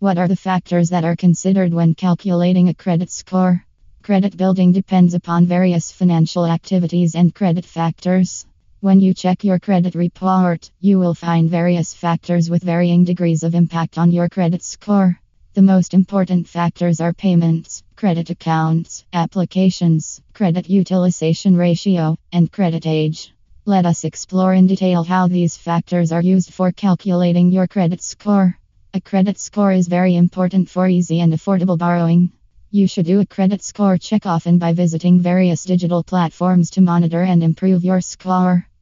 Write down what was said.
What are the factors that are considered when calculating a credit score? Credit building depends upon various financial activities and credit factors. When you check your credit report, you will find various factors with varying degrees of impact on your credit score. The most important factors are payments, credit accounts, applications, credit utilization ratio, and credit age. Let us explore in detail how these factors are used for calculating your credit score. A credit score is very important for easy and affordable borrowing. You should do a credit score check often by visiting various digital platforms to monitor and improve your score.